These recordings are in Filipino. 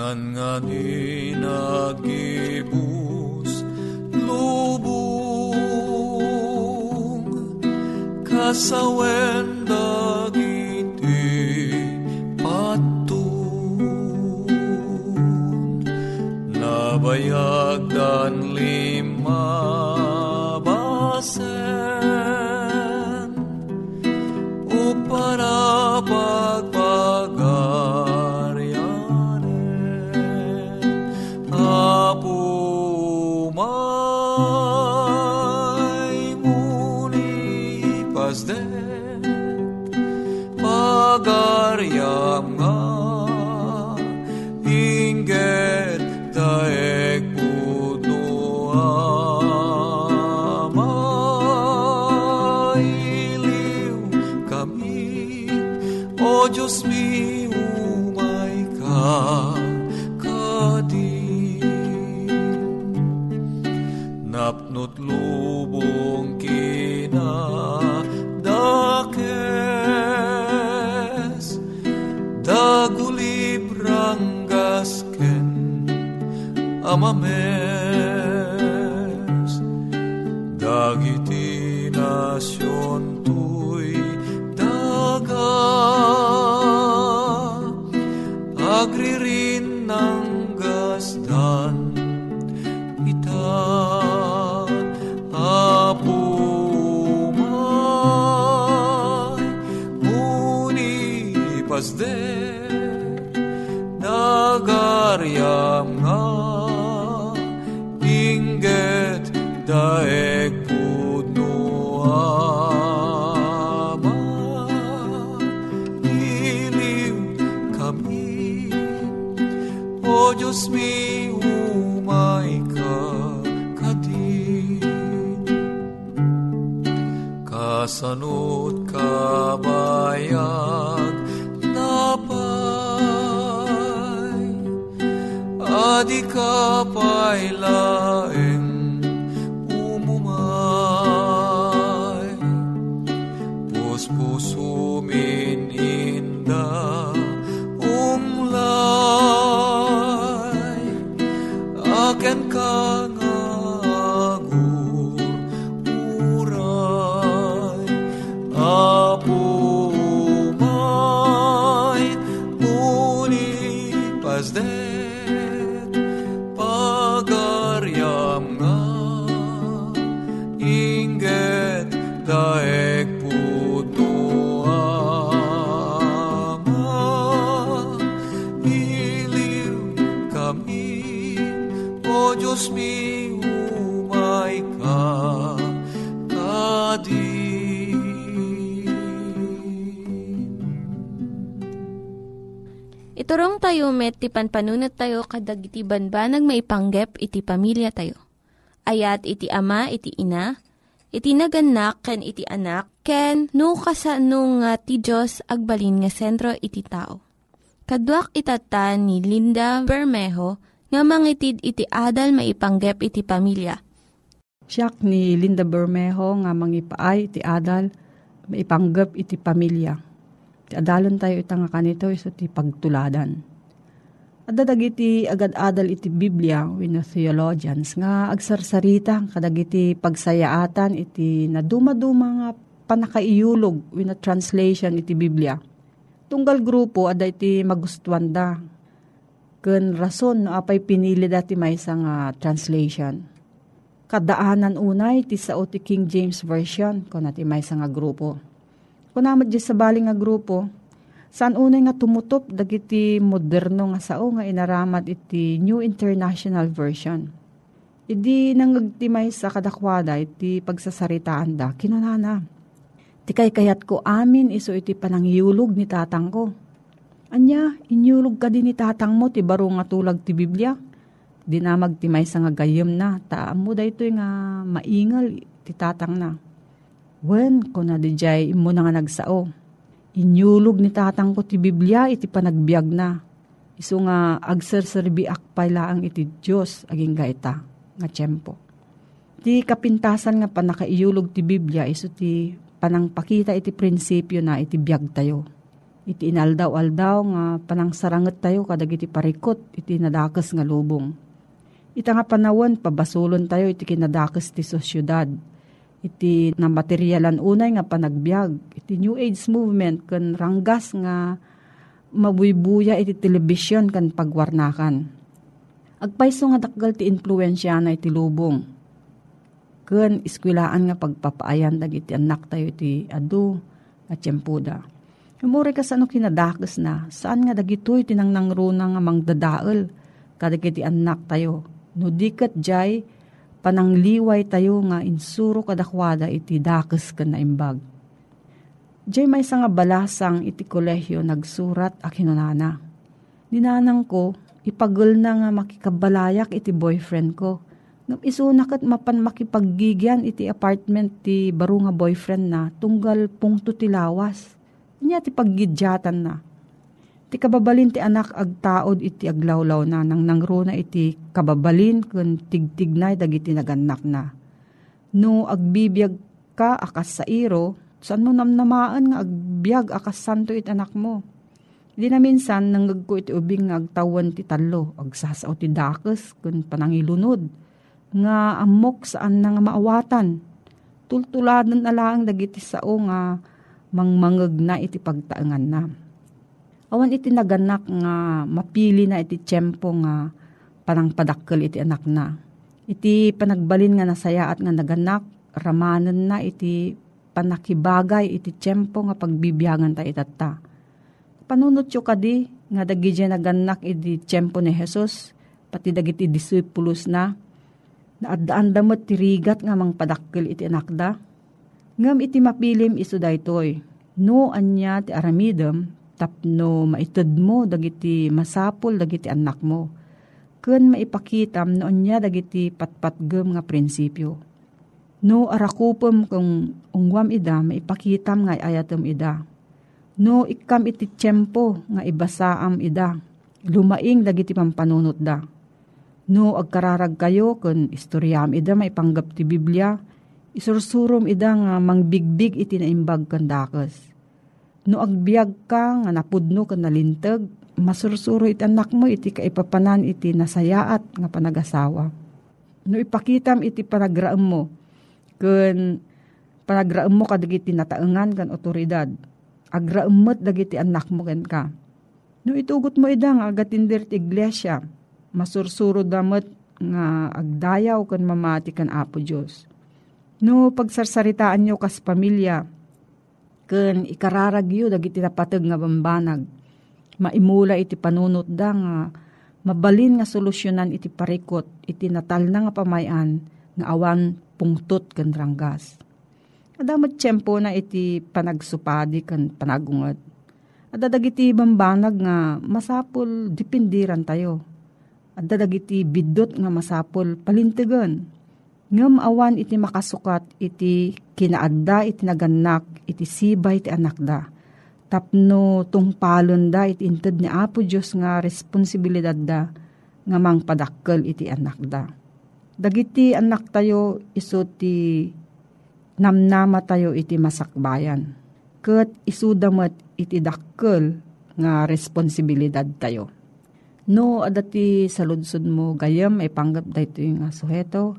nga di nagibus lubong kasawen dagiti patun. Nabayag dan lima basen dagulibrang gasken amames dagiti nasyon kasanot kabayag napay adi ka pailaeng o Diyos mi umay ka Iturong tayo met, ti panpanunat tayo kadag iti banbanag maipanggep iti pamilya tayo. Ayat iti ama, iti ina, iti naganak, ken iti anak, ken no, kasano nga ti Diyos agbalin nga sentro iti tao. Kaduak itatan ni Linda Bermejo nga mangitid iti adal maipanggep iti pamilya. Siya ni Linda Bermejo nga mangipaay iti adal maipanggep iti pamilya Ti adalan tayo ita nga kanito iso ti pagtuladan. Adadag iti agad-adal iti Biblia wino theologians nga agsarsarita kadag iti pagsayaatan iti naduma-duma nga panakaiyulog wino translation iti Biblia. Tunggal grupo ada iti magustuhan da. Ken rason no apay pinili dati may nga translation. Kadaanan unay ti sao ti King James Version kung nati may nga grupo Kunamad di sa baling nga grupo, saan unay nga tumutop dagiti moderno nga sao nga inaramad iti New International Version. Idi nangagtimay sa kadakwada iti pagsasaritaan da, kinanana. Ti kay kayat ko amin iso iti panangyulog ni tatang ko. Anya, inyulog ka din ni tatang mo ti baro nga tulag ti Biblia. Di na magtimay sa nga gayem na, taam mo da ito nga maingal ti tatang na Wen, ko na dijay imo na nga nagsao. Inyulog ni tatang ko ti Biblia iti panagbiag na. Iso nga agserserbi akpay laang iti Diyos aging gaita nga tiyempo. Ti kapintasan nga panakaiyulog ti Biblia iso ti panangpakita iti prinsipyo na iti biag tayo. Iti inaldaw-aldaw nga panang saranget tayo kadag iti parikot iti nadakas nga lubong. Ita nga panawon pabasulon tayo iti kinadakas ti sosyudad iti na materialan unay nga panagbiag iti New Age movement kan ranggas nga mabuybuya iti television kan pagwarnakan. Agpaiso nga dakgal ti influensya na iti lubong. Ken iskwilaan nga pagpapaayan dagiti anak tayo iti adu at tiyempuda. Umuri ka sa ano kinadakes na, saan nga dagitoy tinang runa nga mangdadaal kadagiti anak tayo. No dikat jay, panangliway tayo nga insuro kadakwada iti dakes ken naimbag. Diyay may nga balasang iti kolehyo nagsurat a kinunana. Ninanang ko, ipagul na nga makikabalayak iti boyfriend ko. Ngam isunak at mapan makipaggigyan iti apartment ti baro nga boyfriend na tunggal pungto ti Niya ti paggidyatan na Ti kababalin ti anak agtaod iti aglawlaw na nang nangruna iti kababalin kun tigtignay dagiti naganak na. No agbibiyag ka akas sa iro, saan mo namnamaan nga agbyag akas santo it anak mo. Di na minsan nanggagko iti ubing nga agtawan ti talo, agsasao ti dakes kun panangilunod. Nga amok saan na nga maawatan. Tultuladan alaang dagiti sao nga mangmangag na iti pagtaangan na Awan iti naganak nga mapili na iti tiyempo nga parang padakkel iti anak na. Iti panagbalin nga nasaya at nga naganak, ramanan na iti panakibagay iti tiyempo nga pagbibiyangan ta itata. Panunot yo kadi nga dagi naganak iti tiyempo ni Jesus, pati dagiti discipulus na, naadaan damot tirigat nga mang padakkel iti anak da. Ngam iti mapilim iso daytoy, no anya ti aramidem, tapno maitid mo dagiti masapol dagiti anak mo. Kun maipakitam noon niya dagiti patpatgem nga prinsipyo. No arakupem kung ungwam ida maipakitam nga ayatem ida. No ikam iti tiyempo nga ibasaam ida. Lumaing dagiti pampanunot da. No agkararag kayo kun istoryam ida maipanggap ti Biblia. Isursurom ida nga mangbigbig iti naimbag kandakas No agbyag ka nga napudno ka nalintag, masursuro iti anak mo iti kaipapanan iti nasayaat nga panagasawa. No ipakitam iti panagraam mo, kun panagraam mo kadagiti nataengan kan otoridad, agraamot dagiti anak mo ken ka. No itugot mo idang agatindir ti iglesia, masursuro damot nga agdayaw kan mamati kan Apo Diyos. No pagsarsaritaan nyo kas pamilya, ken ikararagyo dagiti napateg nga bambanag. Maimula iti panunot da nga mabalin nga solusyonan iti parikot iti natal na nga pamayan nga awan pungtot ken ranggas. Adamot tiyempo na iti panagsupadi ken panagungot. Adadag iti bambanag nga masapul dipindiran tayo. Adadag iti bidot nga masapul palintigan ngem awan iti makasukat iti kinaadda iti naganak iti sibay iti anak da. Tapno tungpalon da iti inted ni Apo Diyos nga responsibilidad da nga mang padakkel iti anak da. Dagiti anak tayo iso ti namnama tayo iti masakbayan. Kat isudamat iti dakkel nga responsibilidad tayo. No, adati sa ludsod mo gayam ay panggap da ito yung suheto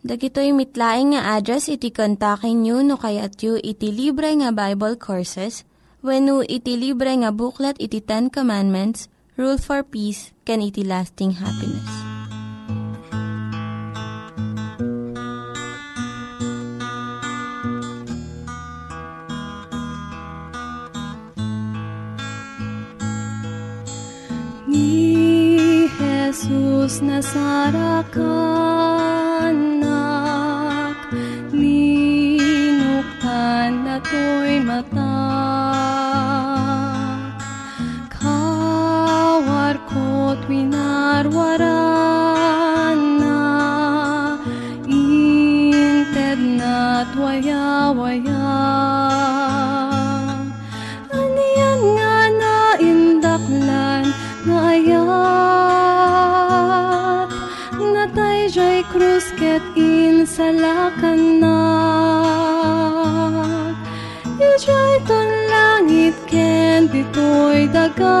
Dagitoy mitlaing nga address iti kontakin nyo no kayat yu iti libre nga Bible Courses when no iti libre nga buklat iti Ten Commandments, Rule for Peace, can iti lasting happiness. Ni Jesus Nasarakan ako'y mata Kawar ko't winarwaran na. Inted na't waya-waya. Aniyan nga na indaklan na ayat. Natay jay krus ket insalakan na ditoy daga.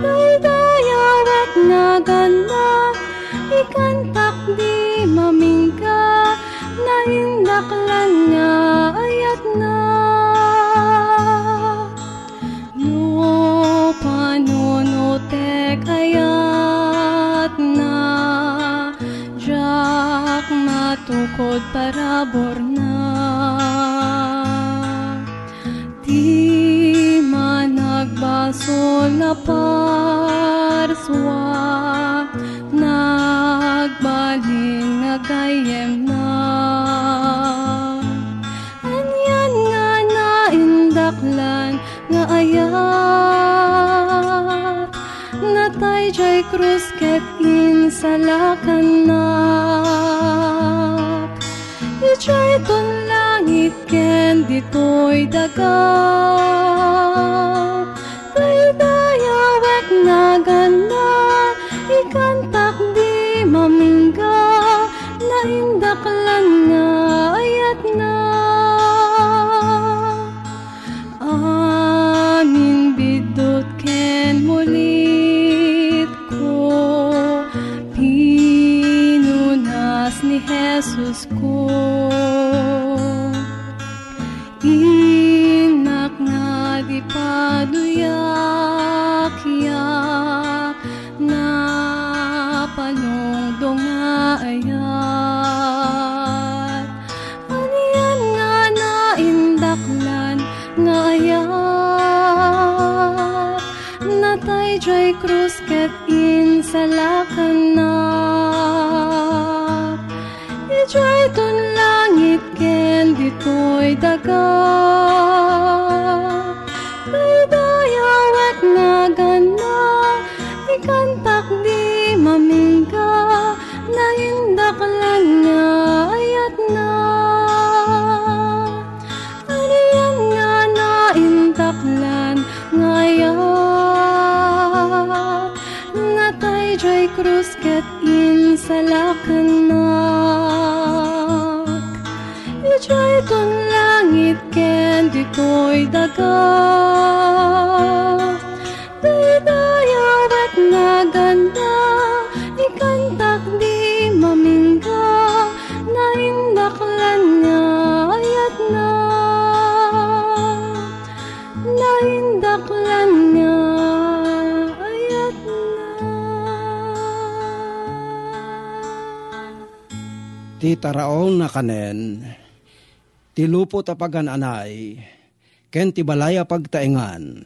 Daydayawat nga ganda. Ikantak di mamingka. Naindaklan nga ayat na. No panunutek ayat na. Jak matukod parabor na basol na parswa nagbalin nga gayem na. Anyan nga naindaklan nga ayat natay jay krus ket insalakan na. Ijay ken ditoy dagat kanen, ti lupo tapagan anay, ken ti balaya pagtaingan,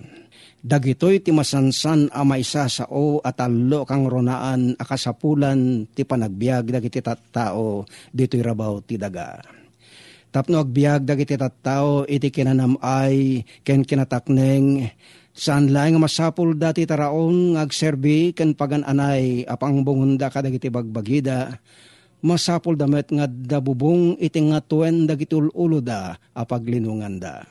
dagitoy ti masansan a maysa sao at allo kang ronaan akasapulan ti panagbiag dagiti tattao dito'y rabaw ti daga. Tapno agbiag dagiti tattao iti kinanamay ken kinatakneng saan lang masapul dati taraon agserbi ken pagananay apang bungunda kadagiti bagbagida masapul damet nga dabubong iti nga tuen dagiti ulo da apaglinungan da.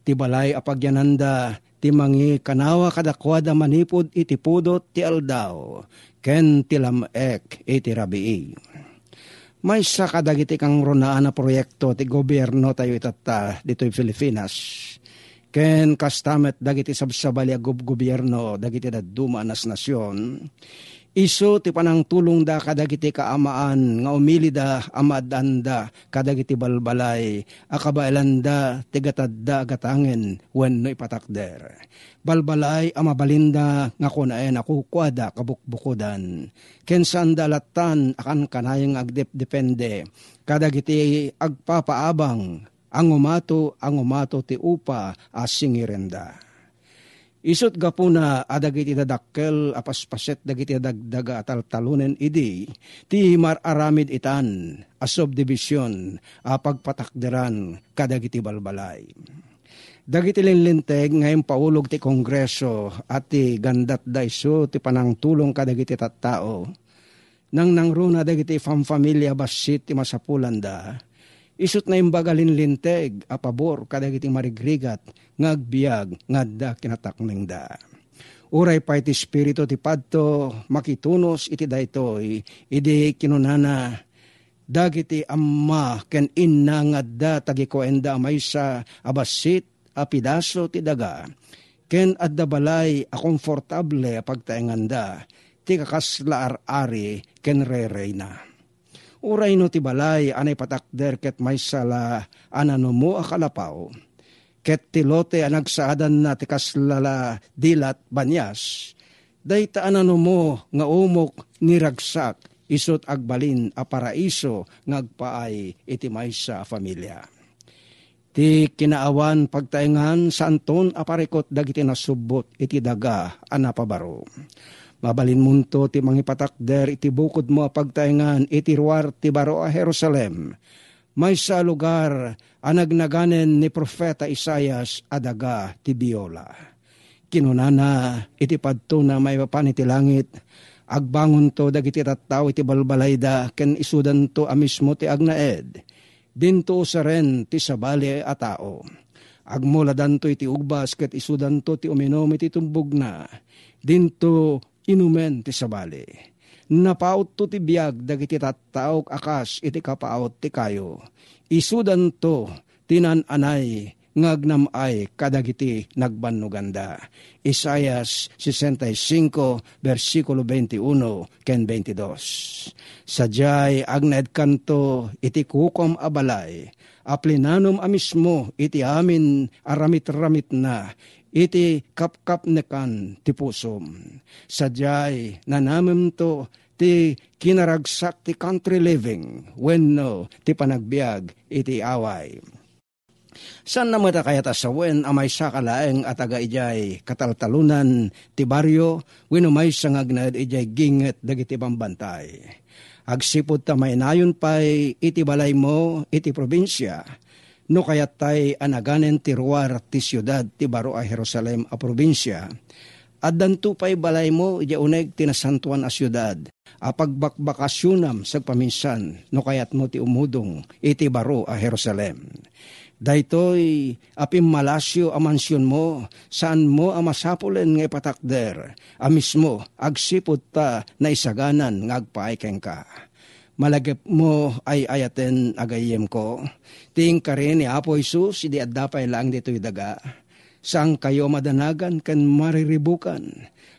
Ti balay apagyananda ti mangi kanawa kadakwada manipod iti pudot ti aldaw ken ti lamek iti rabii. May sa kadagiti kang ronaan na proyekto ti gobyerno tayo itata dito'y Pilipinas. Ken kastamet dagiti sabsabali a gobyerno dagiti daduma nas nasyon Iso ti panang tulong da kadagiti kaamaan nga umili da amadanda kadagiti balbalay akabailanda ti gatadda gatangen wenno ipatakder. Balbalay amabalinda nga kunaen ako kwada kabukbukudan. Ken saan dalatan akan kanayang agdep-depende kadagiti agpapaabang ang umato ang umato ti upa as Isot gapuna adagiti dadakkel apaspaset dagiti dagdaga ataltalunen idi ti mararamid itan a subdivision a pagpatakderan kadagiti balbalay. Dagiti linlinteg ngayon paulog ti kongreso at ti gandat daiso ti panang tulong kadagiti tattao. Nang nangruna dagiti famfamilya basit ti masapulanda, Isut na imbaga linlinteg, a pabor, kadagiti marigrigat, ngagbiag, ngadda kinatakneng da. Uray pa iti spirito ti padto, makitunos iti daytoy, idi kinunana, dagiti amma ken inna ngadda tagikuenda maysa abasit a pidaso ti daga, ken adda balay a komfortable a pagtaenganda, ti kakasla ari ken re-reyna. Uray no ti balay anay patakder ket may sala anano mo akalapaw. Ket ti lote anagsaadan na ti kaslala dilat banyas. Dayta anano mo nga umok niragsak isot agbalin a paraiso ngagpaay iti maysa familia. Ti kinaawan pagtaingan sa anton aparikot dagiti nasubot iti daga anapabaro. Mabalin munto ti mangipatakder iti bukod mo pagtaingan iti ruar ti baro a Jerusalem. May sa lugar anagnaganen ni Profeta Isayas adaga ti Biola. Kinunana iti padto na may papan iti langit. Agbangon to dagiti tattaw iti balbalayda ken isudan to amismo ti agnaed. Dinto sa ren ti sabali a tao. Agmuladan to iti ugbas ket isudan to ti uminom iti tumbog na. Dinto inumen ti sabali. Napaot to ti biyag dagiti tattaok akas iti kapaot ti kayo. Isudan to tinan anay ngagnamay kadagiti nagbanuganda. Isayas 65 versikulo 21 ken 22. Sadyay agned kanto iti kukom abalay aplinanum amismo iti amin aramit-ramit na iti kapkap nekan ti pusom. Sadyay nanamem to ti kinaragsak ti country living when no ti panagbiag iti away. San na mata kaya tasawen amay sakalaeng at aga ijay kataltalunan ti baryo wino may sangagnad ijay ginget dagiti bambantay. Agsipod ta may nayon pay iti balay mo iti probinsya no kayat tay anaganen ti ruar ti siyudad ti baro a Jerusalem a probinsya, at danto pa'y balay mo, iti uneg tinasantuan a syudad. Apagbakbakasyunam sa paminsan, no kayat mo ti umudong, iti baro a Jerusalem. Daytoy apim malasyo a mansyon mo, saan mo a masapulen nga ipatakder, a mismo agsipot ta na isaganan nga agpaikeng ka. Malagip mo ay ayaten agayem ko, ting ka rin ni Apo Isus, idi adapay lang dito'y daga. Sang kayo madanagan kan mariribukan,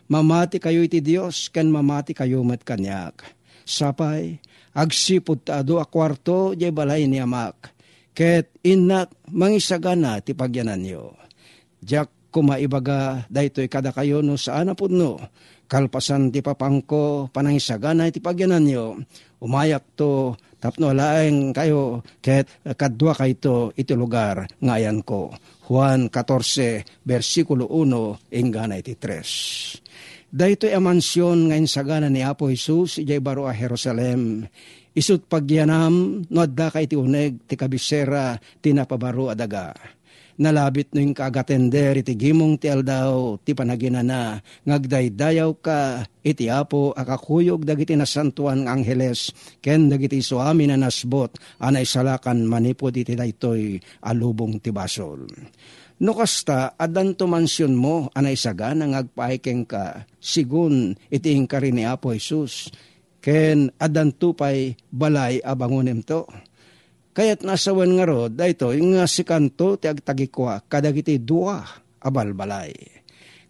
mamati kayo iti Dios kan mamati kayo mat kanyak. Sapay, agsipod ta ado a kwarto, di balay ni amak, Ket inak mangisagana ti pagyanan nyo. Diyak kumaibaga daytoy kada kayo no saan po no. Kalpasan ti papangko panangisagana ti pagyanan nyo. Umayak to tapno laeng kayo ket kadwa kayto iti lugar ngayan ko. Juan 14 versikulo 1 ingana iti 3. Daytoy a mansyon ngayon sagana ni Apo Jesus ijay baro a Jerusalem Isut pagyanam, no adda kay ti uneg, ti kabisera, ti napabaro adaga. Nalabit no yung kagatender, iti gimong ti aldaw, ti panaginana, ngagdaydayaw ka, iti apo, akakuyog dagiti nasantuan ng angheles, ken dagiti suami na nasbot, anay salakan manipod iti daytoy alubong ti basol. No kasta, adan to mansyon mo, anay saga, nang agpaikeng ka, sigun, iti ka ni Apo Jesus, ken adan tupay balay abangunem to. Kayat nasawan nga rod, dayto, nga si kanto ti agtagikwa, kadagiti dua abalbalay.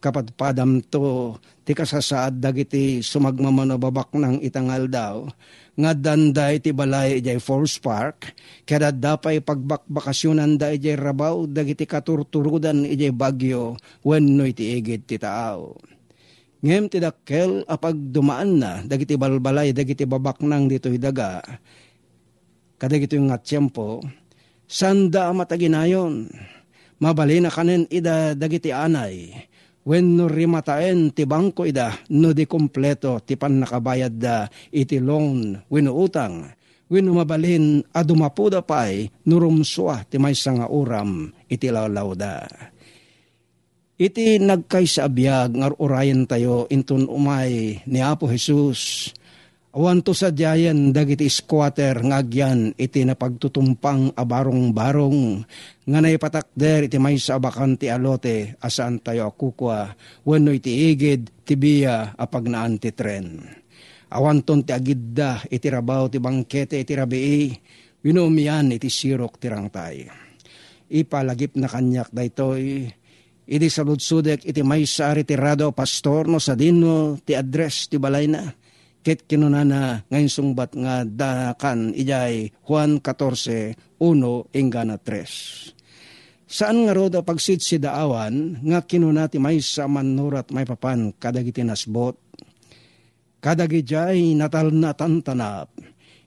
Kapat padam to, ti kasasaad dagiti sumagmamanababak ng itangal daw, nga danday ti balay jay Force Park, kada dapay pagbakbakasyonan da ijay rabaw, dagiti katurturudan ijay bagyo, wenno iti igid ti tao Ngem ti dakkel apag dumaan na dagiti balbalay dagiti babaknang dito daga. Kadagito yung nga tiyempo, sanda mataginayon. Mabali na kanen ida dagiti anay. When no rimataen ti bangko ida no di kompleto ti pan nakabayad da iti loan wino utang. Wino mabalin adumapuda pay nurumswa ti may nga uram iti lawlaw da Iti nagkay sa abiyag ngar urayan tayo intun umay ni Apo Jesus. Awan to sa diayan dagiti squatter ngagyan iti napagtutumpang abarong-barong nga naipatakder iti may sa abakan ti alote asaan tayo akukwa wano iti igid ti biya apag naan ti tren. Awan ti agidda iti rabaw ti bangkete iti rabii winumian iti sirok tirangtay. Ipalagip na kanyak daytoy Iti saludsudek iti may sa retirado pastor no sa dino ti address ti balay na. Ket kinunana ngayon sungbat nga dakan ijay Juan 14, 1, ingana 3. Saan nga roda pagsit si nga kinuna ti may sa manurat may papan kadagiti nasbot. Kadagijay natal na tantanap.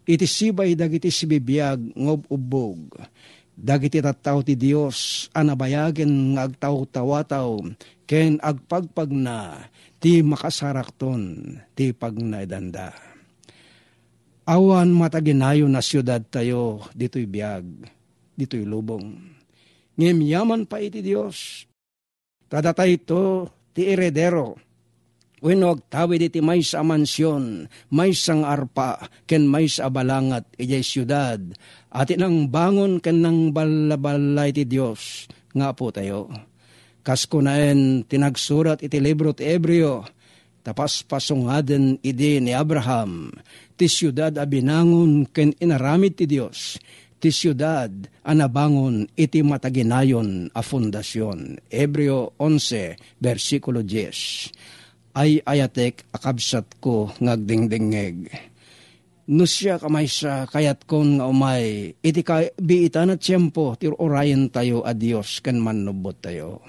Iti dagiti sibibiyag ngob ubog dagiti tattaw ti Dios anabayagen nga agtaw-tawataw ken agpagpag na ti makasarakton ti pagnaidanda. Awan mataginayo na siyudad tayo dito'y biyag, dito'y lubong. Ngem yaman pa iti Dios. Tadatay ito ti eredero. When agtawid iti may sa mansyon, may sang arpa, ken may sa balangat, ijay siyudad, Ati nang bangon ken nang balabalay ti Dios nga po tayo. Kas kunaen tinagsurat iti libro ti Ebreo, tapas pasungaden idi ni Abraham, ti siyudad abinangon ken inaramid ti Dios, ti siyudad anabangon iti mataginayon a fundasyon. Ebreo 11, versikulo 10. Ay ayatek akabsat ko ngagdingdingeg no siya kamay sa kayat kon nga umay, iti biitan at tiyempo, tir orayan tayo a Diyos kan manubot tayo.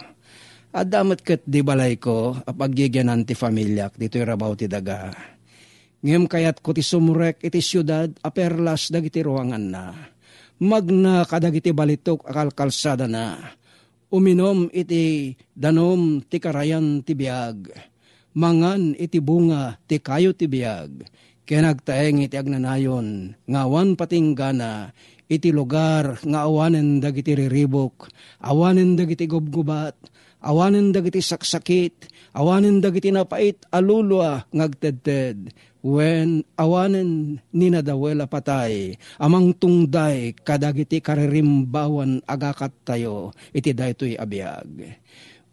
At damat kat di balay ko, apagigyanan ti familyak, dito rabaw ti daga. Ngem kayat ko ti sumurek iti syudad, aperlas dagiti ruangan na. Magna kadagiti balitok akal kalsada na. Uminom iti danom ti karayan ti biag. Mangan iti bunga ti kayo ti biag kaya nagtaeng iti agnanayon, ngawan patinggana, iti lugar nga awanen dagiti riribok, awanen dagiti gubgubat, awanen dagiti saksakit, awanen dagiti napait alulwa ngagtedted, when awanen ninadawela patay, amang tungday kadagiti karirimbawan agakat tayo, iti daytoy abiyag.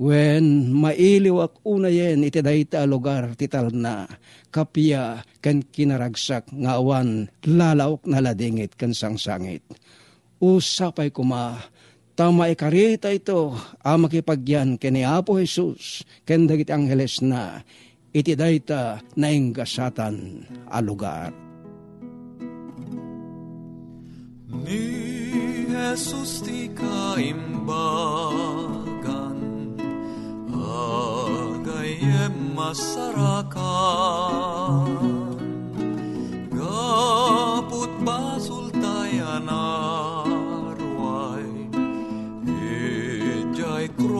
When mailiwak unayen iti dayta lugar tital na kapya ken kinaragsak nga awan lalawak na ladingit ken sangsangit. Usapay kuma tama ikarita ito a makipagyan kini Apo Jesus ken dagiti angheles na iti dayta nainggasatan a lugar. Ni Jesus ti kaimbagan Agayem masarakan Gaput basul tayan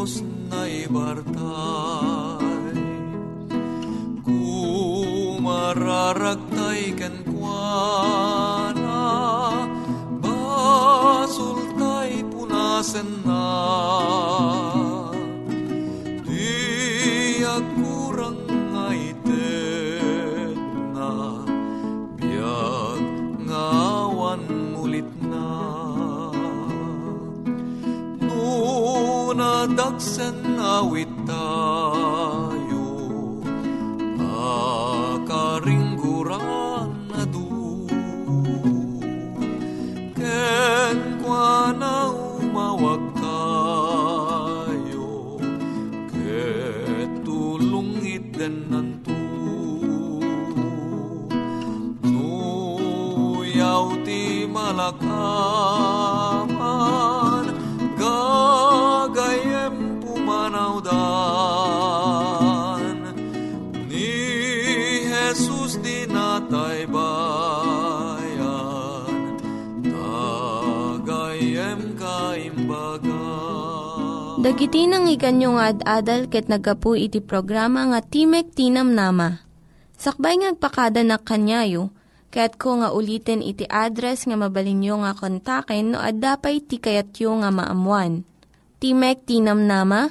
Krus na ibartay. Kumararagtay ken kuana Basultay punasen na pumanaw dan Ni Jesus di natay bayan Tagayem kaimbagan Dagiti nang iganyo nga ad-adal ket nagapu iti programa nga Timek Tinam Nama. Sakbay ngagpakada na kanyayo, ket ko nga ulitin iti address nga mabalinyo nga kontaken no ad-dapay ti kayatyo nga maamuan. Timek Tinam Nama,